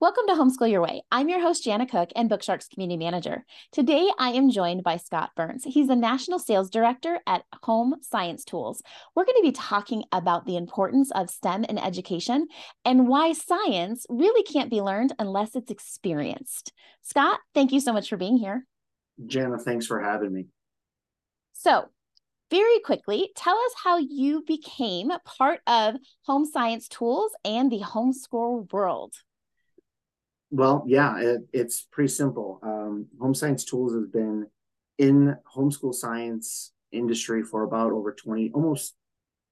Welcome to Homeschool Your Way. I'm your host, Janna Cook, and Bookshark's community manager. Today, I am joined by Scott Burns. He's the national sales director at Home Science Tools. We're going to be talking about the importance of STEM in education and why science really can't be learned unless it's experienced. Scott, thank you so much for being here. Janna, thanks for having me. So, very quickly, tell us how you became part of Home Science Tools and the homeschool world. Well, yeah, it, it's pretty simple. Um, Home Science Tools has been in homeschool science industry for about over 20, almost,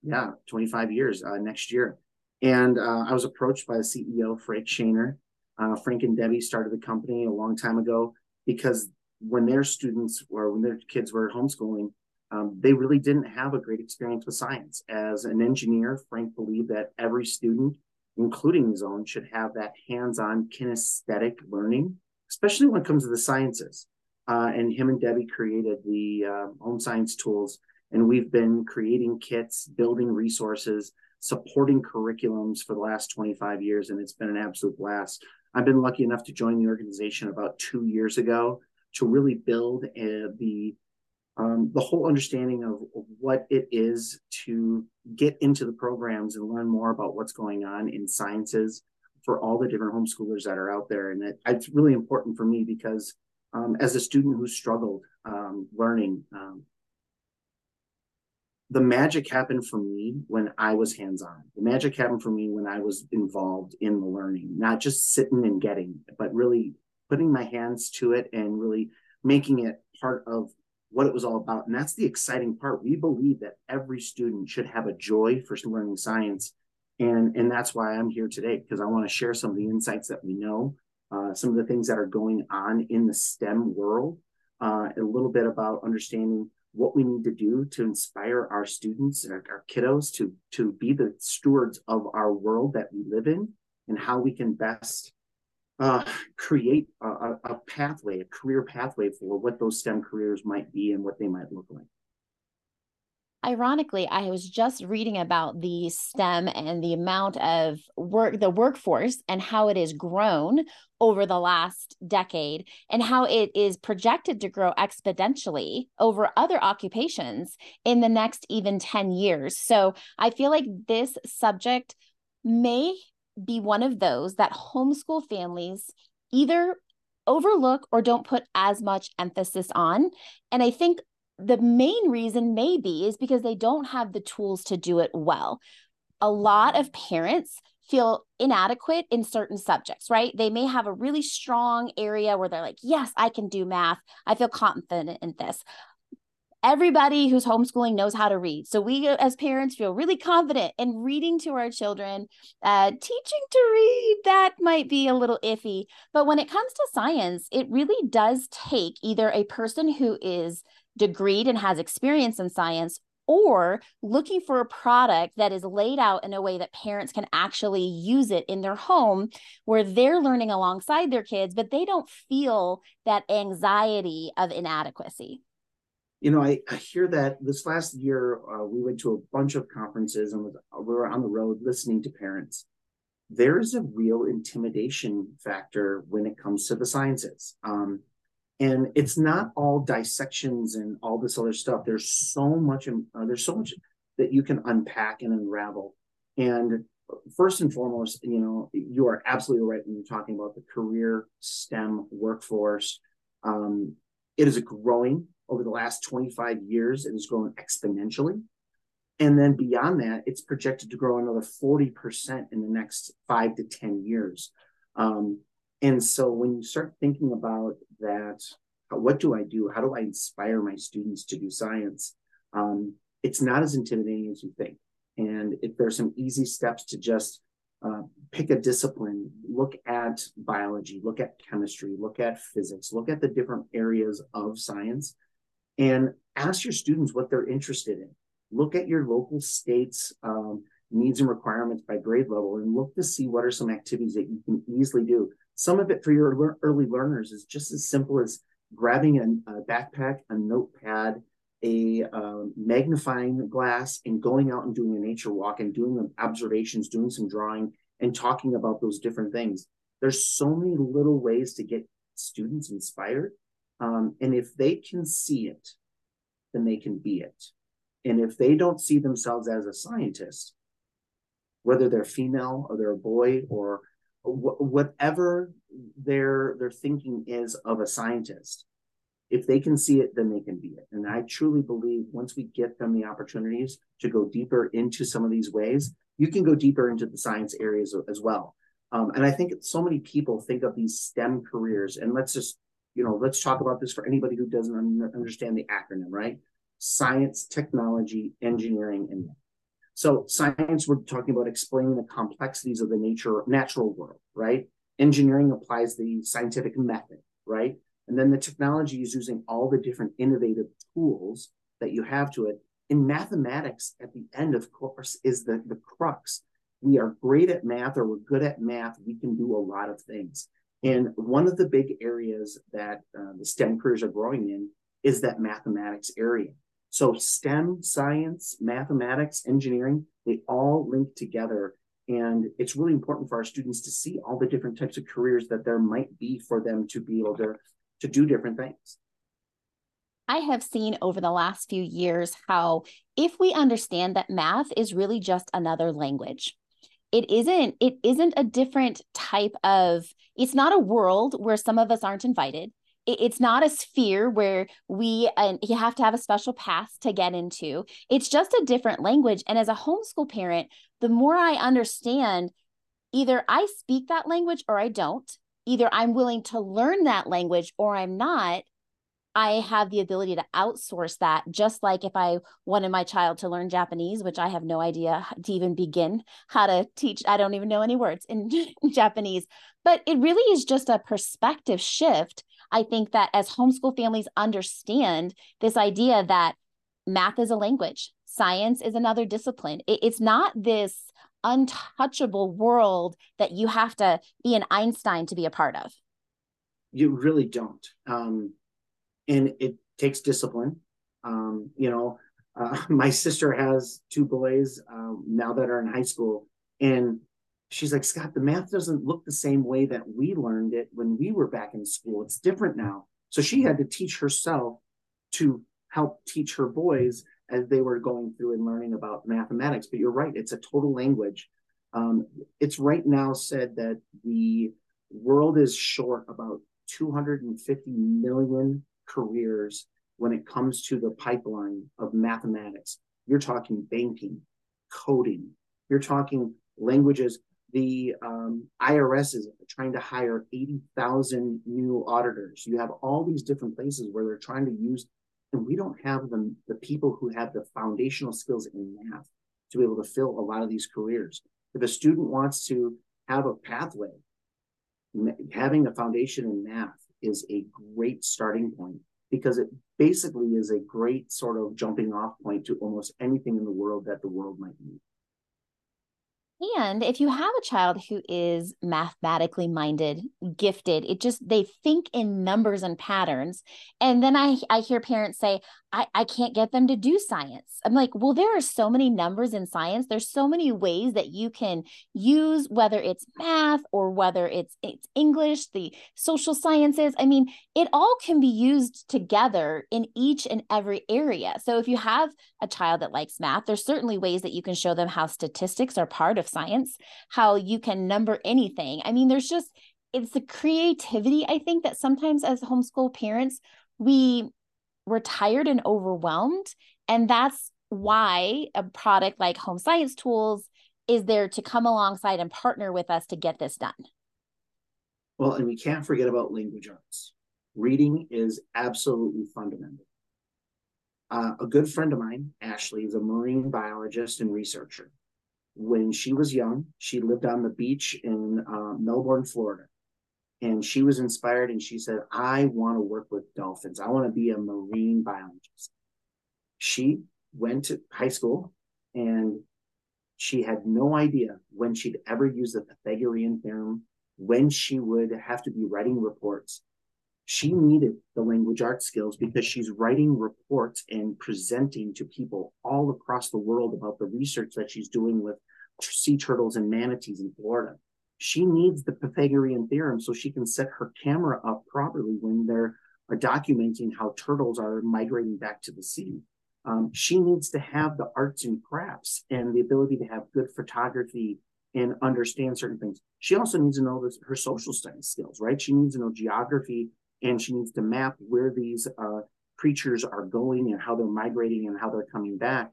yeah, 25 years uh, next year. And uh, I was approached by the CEO, Frank Shaner. Uh, Frank and Debbie started the company a long time ago because when their students or when their kids were homeschooling, um, they really didn't have a great experience with science. As an engineer, Frank believed that every student including his own, should have that hands-on kinesthetic learning, especially when it comes to the sciences. Uh, and him and Debbie created the uh, home science tools, and we've been creating kits, building resources, supporting curriculums for the last 25 years, and it's been an absolute blast. I've been lucky enough to join the organization about two years ago to really build uh, the um, the whole understanding of, what it is to get into the programs and learn more about what's going on in sciences for all the different homeschoolers that are out there. And it, it's really important for me because um, as a student who struggled um, learning, um, the magic happened for me when I was hands on. The magic happened for me when I was involved in the learning, not just sitting and getting, but really putting my hands to it and really making it part of what it was all about. And that's the exciting part. We believe that every student should have a joy for learning science. And, and that's why I'm here today, because I want to share some of the insights that we know, uh, some of the things that are going on in the STEM world, uh, a little bit about understanding what we need to do to inspire our students and our, our kiddos to, to be the stewards of our world that we live in and how we can best uh, create a, a, pathway, a career pathway for what those STEM careers might be and what they might look like. Ironically, I was just reading about the STEM and the amount of work, the workforce, and how it has grown over the last decade, and how it is projected to grow exponentially over other occupations in the next even 10 years. So I feel like this subject may be one of those that homeschool families either overlook or don't put as much emphasis on. And I think the main reason maybe is because they don't have the tools to do it well. A lot of parents feel inadequate in certain subjects, right? They may have a really strong area where they're like, yes, I can do math. I feel confident in this everybody who's homeschooling knows how to read. So we as parents feel really confident in reading to our children. Uh, teaching to read, that might be a little iffy. But when it comes to science, it really does take either a person who is degreed and has experience in science or looking for a product that is laid out in a way that parents can actually use it in their home where they're learning alongside their kids, but they don't feel that anxiety of inadequacy you know, I, I hear that this last year uh, we went to a bunch of conferences and we were on the road listening to parents. There is a real intimidation factor when it comes to the sciences. Um, and it's not all dissections and all this other stuff. There's so much, uh, there's so much that you can unpack and unravel. And first and foremost, you know, you are absolutely right when you're talking about the career STEM workforce. Um, it is a growing over the last 25 years, it has grown exponentially. And then beyond that, it's projected to grow another 40% in the next five to 10 years. Um, and so when you start thinking about that, what do I do? How do I inspire my students to do science? Um, it's not as intimidating as you think. And if there's some easy steps to just uh, pick a discipline, look at biology, look at chemistry, look at physics, look at the different areas of science, and ask your students what they're interested in. Look at your local state's um, needs and requirements by grade level and look to see what are some activities that you can easily do. Some of it for your early learners is just as simple as grabbing a, a backpack, a notepad, a um, magnifying glass, and going out and doing a nature walk and doing observations, doing some drawing, and talking about those different things. There's so many little ways to get students inspired. Um, and if they can see it, then they can be it. And if they don't see themselves as a scientist, whether they're female or they're a boy or wh- whatever their their thinking is of a scientist, if they can see it, then they can be it. And I truly believe once we get them the opportunities to go deeper into some of these ways, you can go deeper into the science areas as well. Um, and I think so many people think of these STEM careers, and let's just, you know, let's talk about this for anybody who doesn't understand the acronym, right? Science, technology, engineering, and math. so science, we're talking about explaining the complexities of the nature natural world, right? Engineering applies the scientific method, right? And then the technology is using all the different innovative tools that you have to it. In mathematics, at the end, of course, is the, the crux. We are great at math or we're good at math. We can do a lot of things. And one of the big areas that uh, the STEM careers are growing in is that mathematics area. So STEM, science, mathematics, engineering, they all link together. And it's really important for our students to see all the different types of careers that there might be for them to be able to, to do different things. I have seen over the last few years how if we understand that math is really just another language, it isn't it isn't a different type of it's not a world where some of us aren't invited. It's not a sphere where we and you have to have a special path to get into. It's just a different language. And as a homeschool parent the more i understand either i speak that language or i don't. Either i'm willing to learn that language or i'm not I have the ability to outsource that, just like if I wanted my child to learn Japanese, which I have no idea to even begin how to teach. I don't even know any words in Japanese, but it really is just a perspective shift I think that as homeschool families understand this idea that math is a language, science is another discipline, it, it's not this untouchable world that you have to be an Einstein to be a part of. You really don't. Um, and it takes discipline. Um, you know, uh, my sister has two boys um, now that are in high school, and she's like, Scott, the math doesn't look the same way that we learned it when we were back in school. It's different now. So she had to teach herself to help teach her boys as they were going through and learning about mathematics. But you're right, it's a total language. Um, it's right now said that the world is short about 250 million careers when it comes to the pipeline of mathematics. You're talking banking, coding, you're talking languages the um, IRS is trying to hire 80,000 new auditors. You have all these different places where they're trying to use, and we don't have the, the people who have the foundational skills in math to be able to fill a lot of these careers. If a student wants to have a pathway, having a foundation in math is a great starting point because it basically is a great sort of jumping off point to almost anything in the world that the world might need. And if you have a child who is mathematically minded, gifted, it just they think in numbers and patterns. And then I I hear parents say, I, I can't get them to do science. I'm like, well, there are so many numbers in science. There's so many ways that you can use, whether it's math or whether it's it's English, the social sciences. I mean, it all can be used together in each and every area. So if you have a child that likes math, there's certainly ways that you can show them how statistics are part of science, how you can number anything. I mean, there's just it's the creativity, I think, that sometimes as homeschool parents, we we're tired and overwhelmed. And that's why a product like Home Science Tools is there to come alongside and partner with us to get this done. Well, and we can't forget about language arts. Reading is absolutely fundamental. Uh, a good friend of mine, Ashley, is a marine biologist and researcher. when she was young, she lived on the beach in uh, Melbourne, Florida. And she was inspired and she said, I want to work with dolphins. I want to be a marine biologist. She went to high school and she had no idea when she'd ever use the Pythagorean theorem, when she would have to be writing reports. She needed the language arts skills because she's writing reports and presenting to people all across the world about the research that she's doing with sea turtles and manatees in Florida. She needs the Pythagorean theorem so she can set her camera up properly when they're documenting how turtles are migrating back to the sea. Um, she needs to have the arts and crafts and the ability to have good photography and understand certain things. She also needs to know this, her social studies skills, right? She needs to know geography and she needs to map where these uh, creatures are going and how they're migrating and how they're coming back.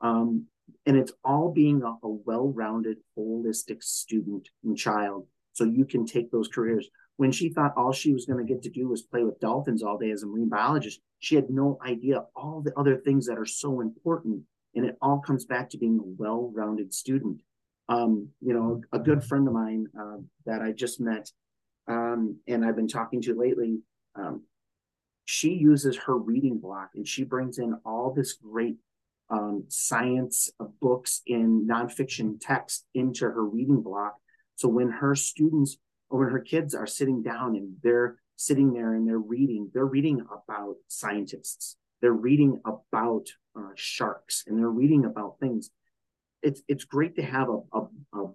Um, and it's all being a, a well-rounded, holistic student and child, so you can take those careers. When she thought all she was going to get to do was play with dolphins all day as a marine biologist, she had no idea all the other things that are so important. And it all comes back to being a well-rounded student. Um, you know, a good friend of mine uh, that I just met um, and I've been talking to lately, um, she uses her reading block and she brings in all this great um, science books in nonfiction text into her reading block. So when her students or when her kids are sitting down and they're sitting there and they're reading, they're reading about scientists, they're reading about uh, sharks, and they're reading about things. It's it's great to have a, a, a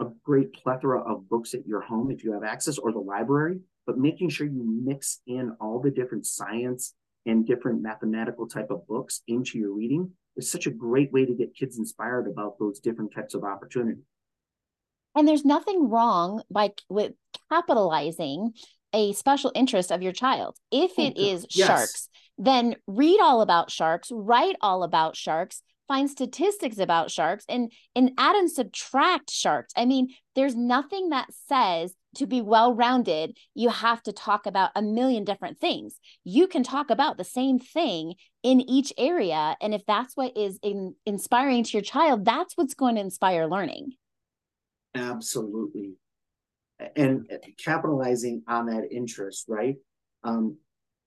a great plethora of books at your home if you have access or the library, but making sure you mix in all the different science and different mathematical type of books into your reading is such a great way to get kids inspired about those different types of opportunity. And there's nothing wrong by with capitalizing a special interest of your child. If oh, it is yes. sharks, then read all about sharks, write all about sharks, find statistics about sharks and and add and subtract sharks. I mean, there's nothing that says to be well rounded, you have to talk about a million different things. You can talk about the same thing in each area. And if that's what is in, inspiring to your child, that's what's going to inspire learning. Absolutely. And capitalizing on that interest, right? Um,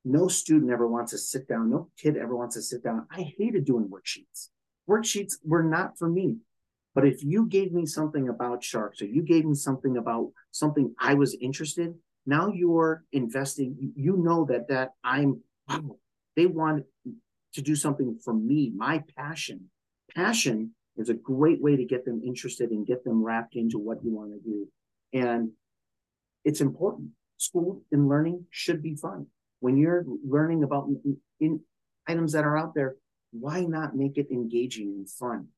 no student ever wants to sit down, no kid ever wants to sit down. I hated doing worksheets. Worksheets were not for me. But if you gave me something about sharks or you gave me something about something I was interested, now you're investing. You know that that I'm wow, they want to do something for me, my passion. Passion is a great way to get them interested and get them wrapped into what you want to do. And it's important. School and learning should be fun. When you're learning about in, in items that are out there, why not make it engaging and fun?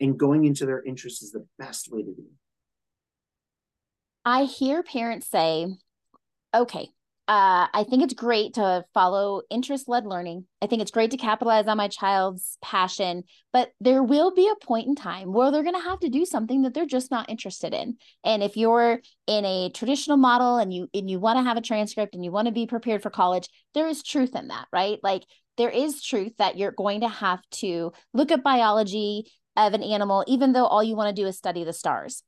And going into their interests is the best way to do it. I hear parents say, okay, uh, I think it's great to follow interest led learning. I think it's great to capitalize on my child's passion, but there will be a point in time where they're going to have to do something that they're just not interested in. And if you're in a traditional model and you and you want to have a transcript and you want to be prepared for college, there is truth in that, right? Like there is truth that you're going to have to look at biology, of an animal, even though all you want to do is study the stars.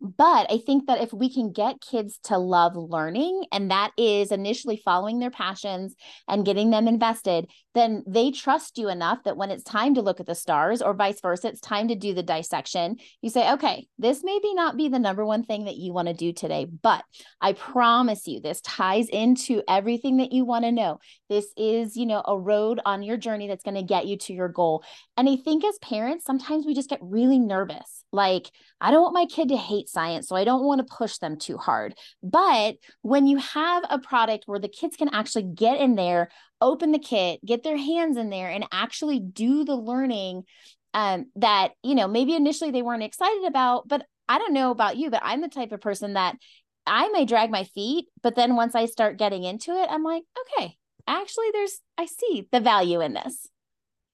But I think that if we can get kids to love learning, and that is initially following their passions and getting them invested, then they trust you enough that when it's time to look at the stars, or vice versa, it's time to do the dissection, you say, okay, this maybe not be the number one thing that you want to do today, but I promise you, this ties into everything that you want to know. This is, you know, a road on your journey that's going to get you to your goal. And I think as parents, sometimes we just get really nervous. Like, I don't want my kid to hate science, so I don't want to push them too hard. But when you have a product where the kids can actually get in there, open the kit, get their hands in there, and actually do the learning um, that, you know, maybe initially they weren't excited about, but I don't know about you, but I'm the type of person that I may drag my feet, but then once I start getting into it, I'm like, okay, actually, there's, I see the value in this.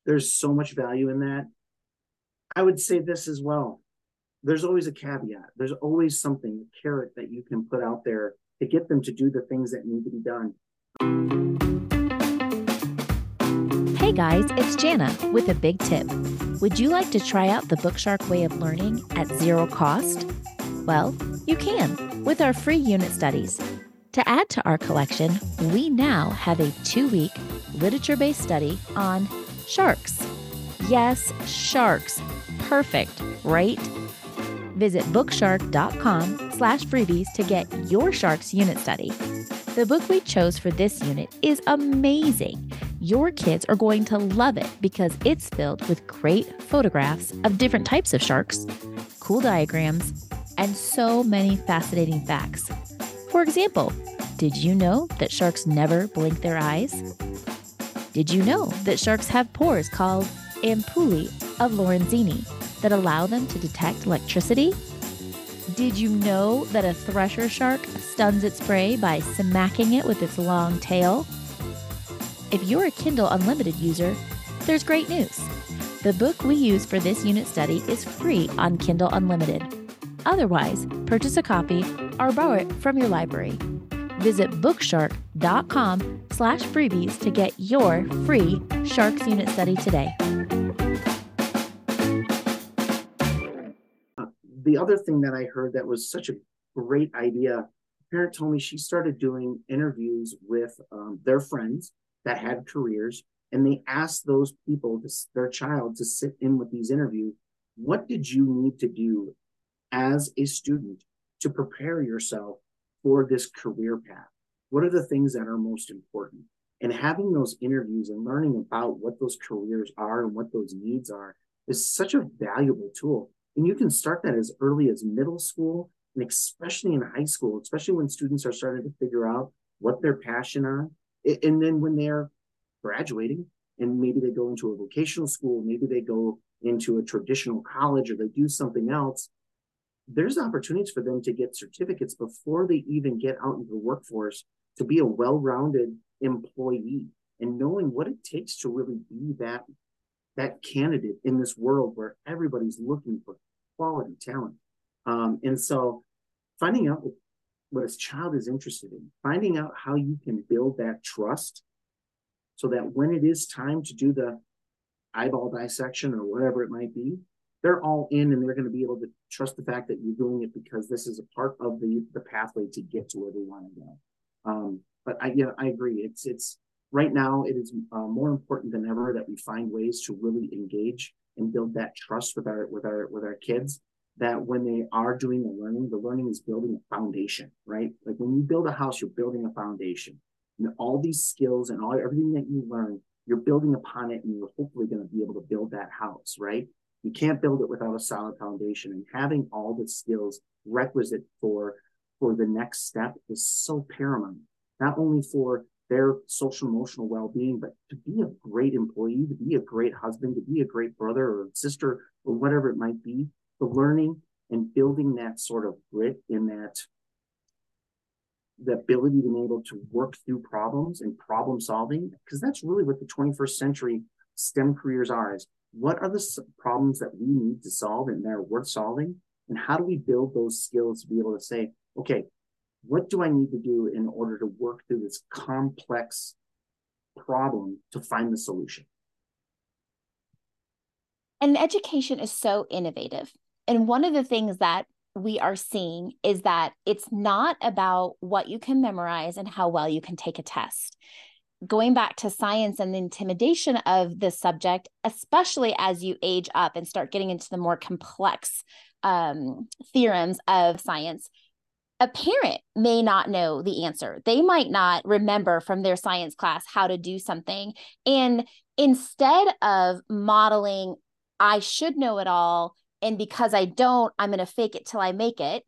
There's so much value in that. I would say this as well there's always a caveat. There's always something, a carrot that you can put out there to get them to do the things that need to be done. Hey guys, it's Janna with a big tip. Would you like to try out the Bookshark way of learning at zero cost? Well, you can with our free unit studies. To add to our collection, we now have a two week literature based study on sharks. Yes, sharks. Perfect, right? Visit bookshark.com slash freebies to get your sharks unit study. The book we chose for this unit is amazing. Your kids are going to love it because it's filled with great photographs of different types of sharks, cool diagrams, and so many fascinating facts. For example, did you know that sharks never blink their eyes? Did you know that sharks have pores called ampullae of Lorenzini that allow them to detect electricity? Did you know that a thresher shark stuns its prey by smacking it with its long tail? If you're a Kindle Unlimited user, there's great news. The book we use for this unit study is free on Kindle Unlimited. Otherwise, purchase a copy or borrow it from your library. Visit bookshark.com slash freebies to get your free Sharks unit study today. The other thing that I heard that was such a great idea, a parent told me she started doing interviews with um, their friends that had careers and they asked those people their child to sit in with these interviews. What did you need to do as a student to prepare yourself for this career path? What are the things that are most important? And having those interviews and learning about what those careers are and what those needs are is such a valuable tool and you can start that as early as middle school and especially in high school especially when students are starting to figure out what they're passionate on and then when they're graduating and maybe they go into a vocational school maybe they go into a traditional college or they do something else there's opportunities for them to get certificates before they even get out into the workforce to be a well-rounded employee. And knowing what it takes to really be that that candidate in this world where everybody's looking for quality talent um, and so finding out what his child is interested in, finding out how you can build that trust so that when it is time to do the eyeball dissection or whatever it might be, they're all in and they're going to be able to trust the fact that you're doing it because this is a part of the the pathway to get to where they want to go. Um, but I yeah I agree. It's it's right now it is uh, more important than ever that we find ways to really engage and build that trust with our with our with our kids that when they are doing the learning, the learning is building a foundation, right? Like when you build a house, you're building a foundation. And all these skills and all everything that you learn, you're building upon it and you're hopefully going to be able to build that house, right? You can't build it without a solid foundation. And having all the skills requisite for for the next step is so paramount, not only for their social emotional well-being, but to be a great employee, to be a great husband, to be a great brother or sister or whatever it might be, the learning and building that sort of grit in that the ability to be able to work through problems and problem solving because that's really what the 21st century STEM careers are is what are the problems that we need to solve and they're worth solving? And how do we build those skills to be able to say okay what do I need to do in order to work through this complex problem to find the solution and education is so innovative and one of the things that we are seeing is that it's not about what you can memorize and how well you can take a test. Going back to science and the intimidation of the subject, especially as you age up and start getting into the more complex um, theorems of science, a parent may not know the answer. They might not remember from their science class how to do something. And instead of modeling, I should know it all, and because I don't, I'm going to fake it till I make it.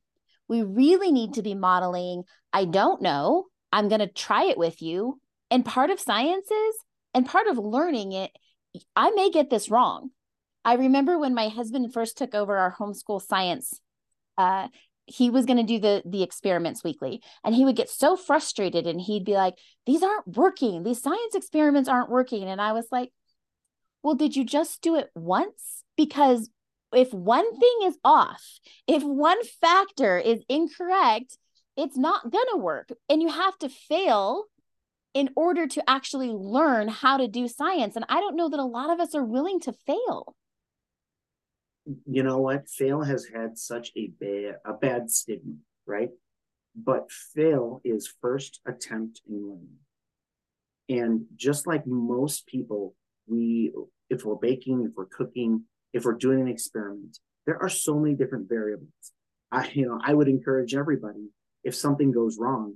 We really need to be modeling, I don't know, I'm going to try it with you. And part of sciences and part of learning it, I may get this wrong. I remember when my husband first took over our homeschool science, uh, he was going to do the the experiments weekly and he would get so frustrated and he'd be like these aren't working these science experiments aren't working and i was like well did you just do it once because if one thing is off, if one factor is incorrect, it's not going to work. And you have to fail in order to actually learn how to do science. And I don't know that a lot of us are willing to fail. You know what? Fail has had such a bad a bad stigma, right? But fail is first attempt in learning. And just like most people, we if we're baking, if we're cooking, if we're doing an experiment, there are so many different variables. I, you know, I would encourage everybody if something goes wrong,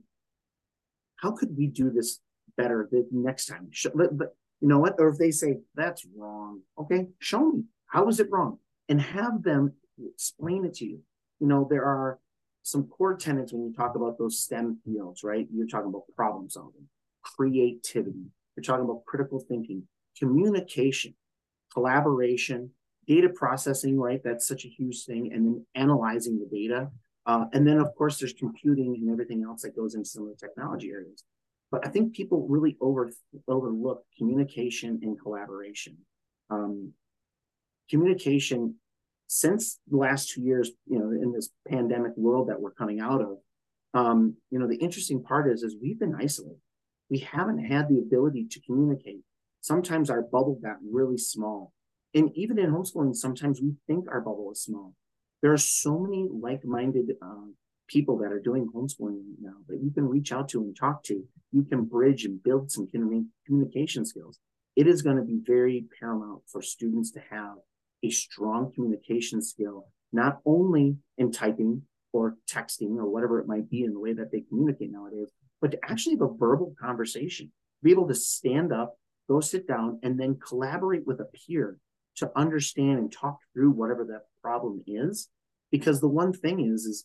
how could we do this better the next time? But, you know what? Or if they say that's wrong, okay, show me how is it wrong, and have them explain it to you. You know, there are some core tenets when you talk about those STEM fields, right? You're talking about problem solving, creativity. You're talking about critical thinking, communication, collaboration, data processing, right? That's such a huge thing. And then analyzing the data. Uh, and then, of course, there's computing and everything else that goes into some of the technology areas. But I think people really over overlook communication and collaboration. Um, communication since the last two years, you know, in this pandemic world that we're coming out of, um, you know, the interesting part is, is we've been isolated. We haven't had the ability to communicate. Sometimes our bubble got really small. And even in homeschooling, sometimes we think our bubble is small. There are so many like-minded uh, people that are doing homeschooling now that you can reach out to and talk to. You can bridge and build some communication skills. It is going to be very paramount for students to have a strong communication skill, not only in typing or texting or whatever it might be in the way that they communicate nowadays, but to actually have a verbal conversation, be able to stand up, go sit down, and then collaborate with a peer to understand and talk through whatever that problem is. Because the one thing is, is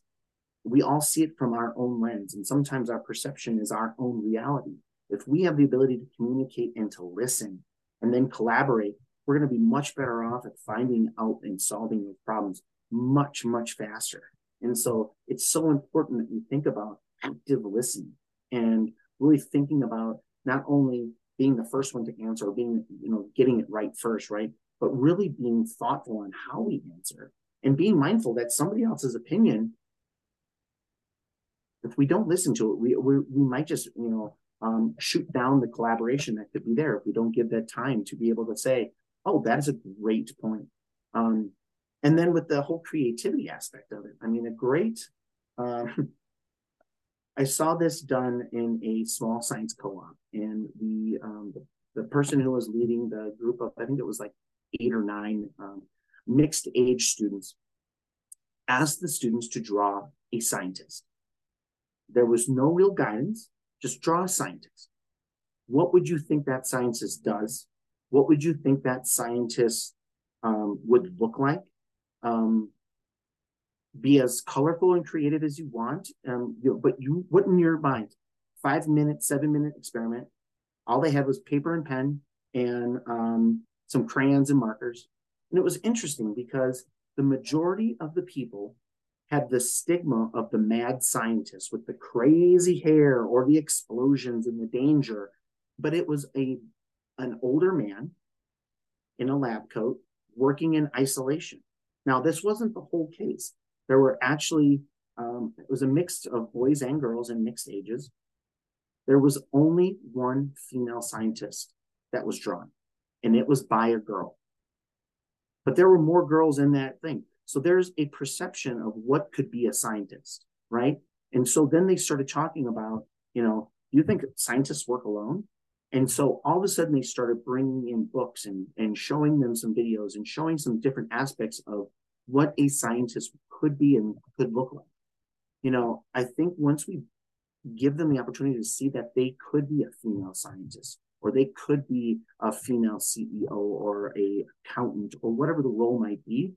we all see it from our own lens, and sometimes our perception is our own reality. If we have the ability to communicate and to listen and then collaborate, we're going to be much better off at finding out and solving those problems much, much faster. And so it's so important that you think about active listening and really thinking about not only being the first one to answer or being, you know, getting it right first, right? But really being thoughtful on how we answer and being mindful that somebody else's opinion, if we don't listen to it, we, we, we might just, you know, um, shoot down the collaboration that could be there if we don't give that time to be able to say, oh, that is a great point. Um, and then with the whole creativity aspect of it, I mean, a great, um, I saw this done in a small science co-op, and the, um, the, the person who was leading the group of, I think it was like eight or nine um, mixed age students, asked the students to draw a scientist. There was no real guidance, just draw a scientist. What would you think that scientist does? What would you think that scientist um, would look like? Um, be as colorful and creative as you want, um, you know, but you, what in your mind? Five minute, seven minute experiment. All they had was paper and pen and um, some crayons and markers. And it was interesting because the majority of the people had the stigma of the mad scientist with the crazy hair or the explosions and the danger, but it was a an older man in a lab coat working in isolation. Now, this wasn't the whole case. There were actually, um, it was a mix of boys and girls in mixed ages. There was only one female scientist that was drawn, and it was by a girl. But there were more girls in that thing. So there's a perception of what could be a scientist, right? And so then they started talking about, you know, you think scientists work alone? And so all of a sudden they started bringing in books and, and showing them some videos and showing some different aspects of what a scientist could be and could look like. You know, I think once we give them the opportunity to see that they could be a female scientist or they could be a female CEO or a accountant or whatever the role might be,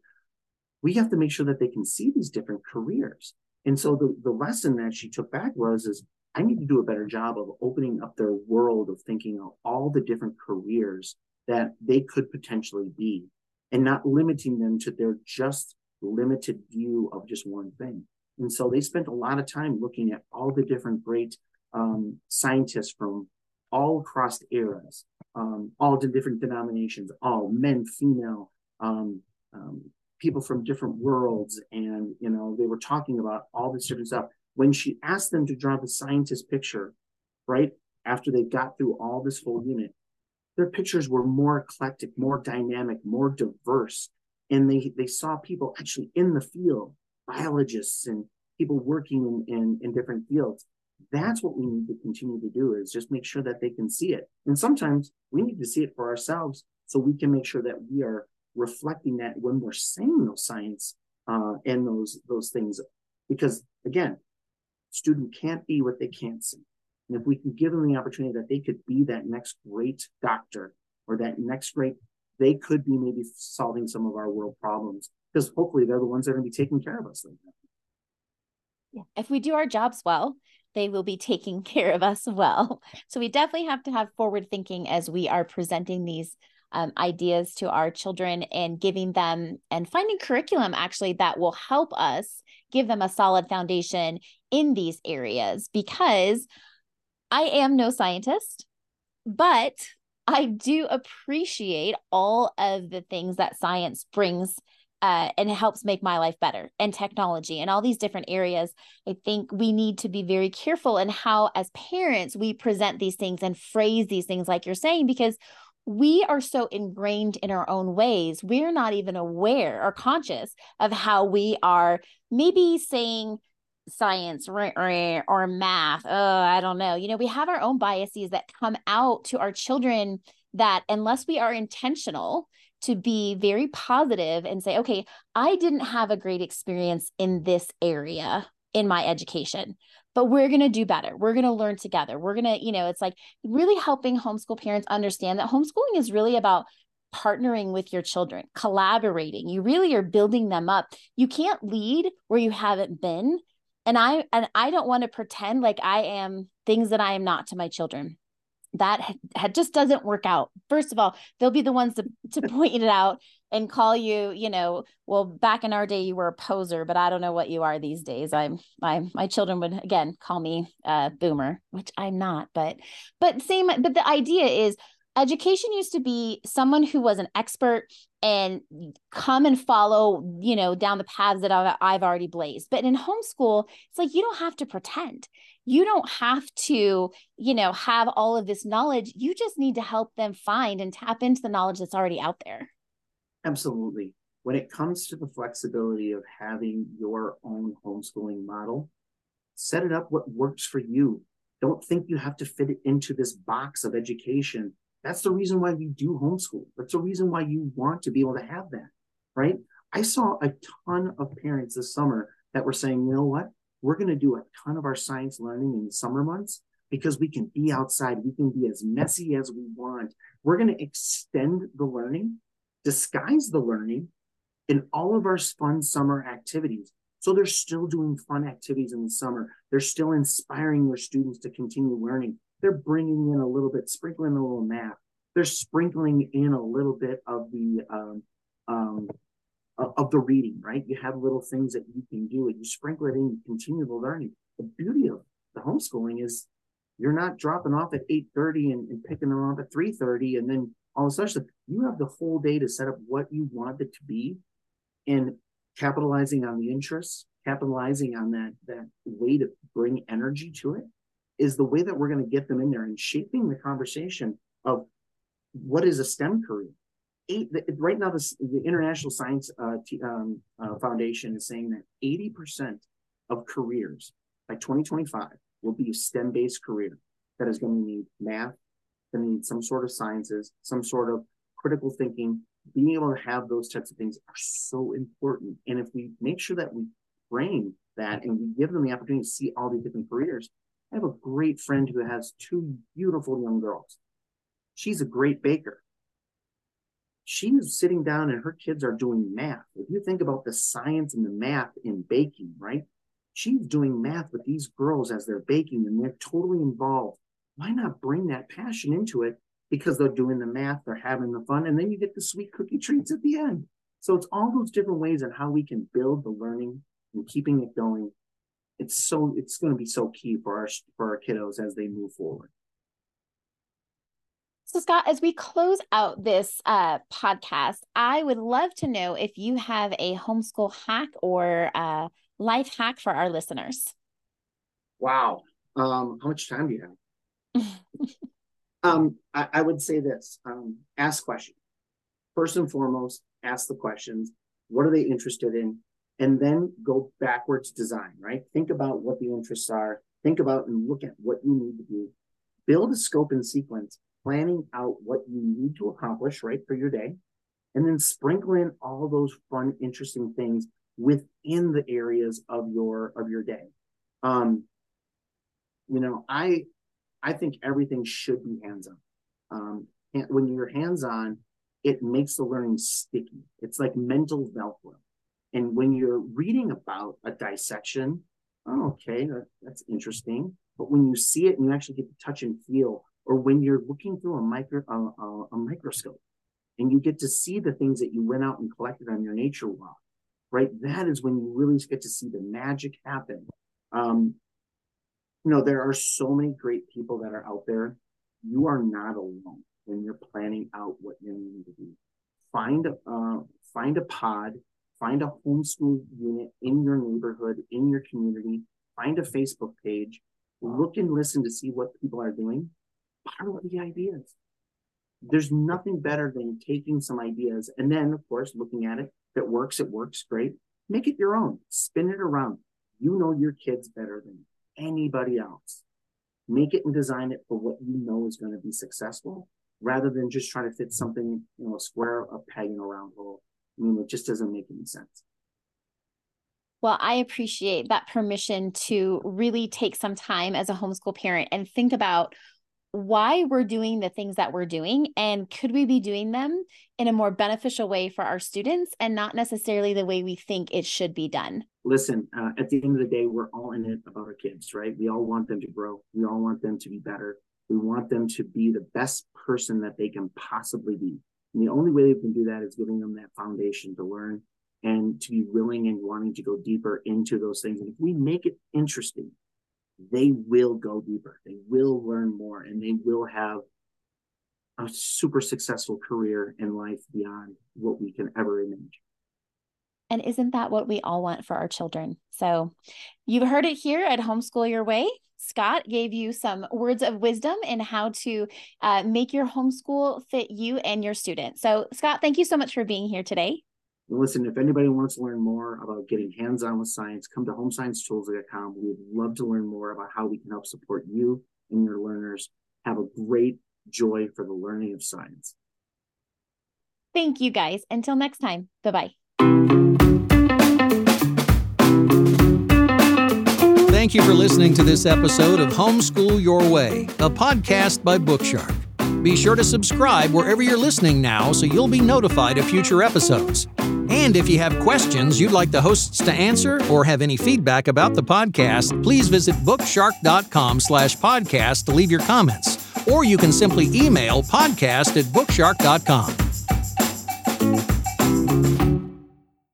we have to make sure that they can see these different careers. And so the, the lesson that she took back was is I need to do a better job of opening up their world of thinking of all the different careers that they could potentially be and not limiting them to their just limited view of just one thing. And so they spent a lot of time looking at all the different great um, scientists from all across eras, um, all the different denominations, all men, female, um, um, people from different worlds. And, you know, they were talking about all this different stuff when she asked them to draw the scientist picture, right? after they got through all this whole unit, their pictures were more eclectic, more dynamic, more diverse. And they, they saw people actually in the field, biologists and people working in, in, in different fields. That's what we need to continue to do is just make sure that they can see it. And sometimes we need to see it for ourselves so we can make sure that we are reflecting that when we're saying those science uh, and those those things. Because again, student can't be what they can't see. And if we can give them the opportunity that they could be that next great doctor or that next great, they could be maybe solving some of our world problems because hopefully they're the ones that are going to be taking care of us. Like yeah. If we do our jobs well, they will be taking care of us well. So we definitely have to have forward thinking as we are presenting these um, ideas to our children and giving them and finding curriculum actually that will help us give them a solid foundation in these areas because I am no scientist, but I do appreciate all of the things that science brings uh, and helps make my life better and technology and all these different areas. I think we need to be very careful in how, as parents, we present these things and phrase these things, like you're saying, because we are so ingrained in our own ways, we're not even aware or conscious of how we are maybe saying science or math. Oh, I don't know. You know, we have our own biases that come out to our children that unless we are intentional to be very positive and say, okay, I didn't have a great experience in this area in my education, but we're going to do better. We're going to learn together. We're going to, you know, it's like really helping homeschool parents understand that homeschooling is really about partnering with your children, collaborating. You really are building them up. You can't lead where you haven't been and i and i don't want to pretend like i am things that i am not to my children that ha- just doesn't work out first of all they'll be the ones to, to point it out and call you you know well back in our day you were a poser but i don't know what you are these days. I'm my my children would again call me a boomer which i'm not but but same but the idea is education used to be someone who was an expert and come and follow you know down the paths that I've, already blazed. But in homeschool it's like you don't have to pretend. You don't have to you know have all of this knowledge. You just need to help them find and tap into the knowledge that's already out there absolutely when it comes to the flexibility of having your own homeschooling model set it up what works for you don't think you have to fit it into this box of education that's the reason why we do homeschool. That's the reason why you want to be able to have that, right? I saw a ton of parents this summer that were saying, you know what? We're going to do a ton of our science learning in the summer months because we can be outside. We can be as messy as we want. We're going to extend the learning, disguise the learning in all of our fun summer activities. So they're still doing fun activities in the summer. They're still inspiring their students to continue learning they're bringing in a little bit, sprinkling a little math. They're sprinkling in a little bit of the um, um, of the reading, right? You have little things that you can do, and you sprinkle it in. You continue the learning. The beauty of the homeschooling is you're not dropping off at eight thirty and, and, picking them up at three thirty, and then all a sudden you have the whole day to set up what you want it to be, and capitalizing on the interests, capitalizing on that that way to bring energy to it is the way that we're going to get them in there and shaping the conversation of what is a STEM career. Eight, the, right now, the International Science uh, T, um, uh, Foundation is saying that 80% of careers by 2025 will be a STEM based career that is going to need math, to need some sort of sciences, some sort of critical thinking. Being able to have those types of things are so important. And if we make sure that we frame that and we give them the opportunity to see all these different careers, I have a great friend who has two beautiful young girls. She's a great baker. She's sitting down and her kids are doing math. If you think about the science and the math in baking, right? She's doing math with these girls as they're baking and they're totally involved. Why not bring that passion into it? Because they're doing the math, they're having the fun, and then you get the sweet cookie treats at the end. So it's all those different ways on how we can build the learning and keeping it going it's so it's going to be so key for our for our kiddos as they move forward. So Scott, as we close out this uh, podcast, I would love to know if you have a homeschool hack or uh, life hack for our listeners. Wow, um, how much time do you have? Um, I, I, would say this: um, ask questions. First and foremost, ask the questions. What are they interested in? And then go backwards design. Right. Think about what the interests are. Think about and look at what you need to do. Build a scope and sequence, planning out what you need to accomplish right for your day, and then sprinkle in all those fun, interesting things within the areas of your of your day. Um, you know, I I think everything should be hands-on. Um, when you're hands-on, it makes the learning sticky. It's like mental Velcro. And when you're reading about a dissection, oh, okay, that, that's interesting. But when you see it and you actually get to touch and feel, or when you're looking through a micro a, a, a microscope and you get to see the things that you went out and collected on your nature walk, right? That is when you really get to see the magic happen. Um, you know, there are so many great people that are out there. You are not alone when you're planning out what you need to do. Find a uh, find a pod, find a homeschool unit in your neighborhood, in your community. Find a Facebook page. Look and listen to see what people are doing. Borrow the ideas. There's nothing better than taking some ideas and then, of course, looking at it. If it works, it works great. Make it your own. Spin it around. You know your kids better than anybody else. Make it and design it for what you know is going to be successful rather than just trying to fit something, you know, a square, a peg in a round hole. I mean, it just doesn't make any sense. Well, I appreciate that permission to really take some time as a homeschool parent and think about why we're doing the things that we're doing and could we be doing them in a more beneficial way for our students and not necessarily the way we think it should be done. Listen uh, at the end of the day we're all in it about our kids right? We all want them to grow. We all want them to be better. We want them to be the best person that they can possibly be. And the only way they can do that is giving them that foundation to learn and to be willing and wanting to go deeper into those things. And if we make it interesting they will go deeper. They will learn more and they will have a super successful career in life beyond what we can ever imagine. And isn't that what we all want for our children? So you've heard it here at Homeschool Your Way. Scott gave you some words of wisdom in how to uh, make your homeschool fit you and your students. So, Scott, thank you so much for being here today. Listen, if anybody wants to learn more about getting hands on with science, come to homesciencetools.com. We would love to learn more about how we can help support you and your learners have a great joy for the learning of science. Thank you guys. Until next time, bye bye. Thank you for listening to this episode of Homeschool Your Way, a podcast by Bookshark. Be sure to subscribe wherever you're listening now so you'll be notified of future episodes. And if you have questions you'd like the hosts to answer or have any feedback about the podcast, please visit bookshark.com slash podcast to leave your comments. Or you can simply email podcast at bookshark.com.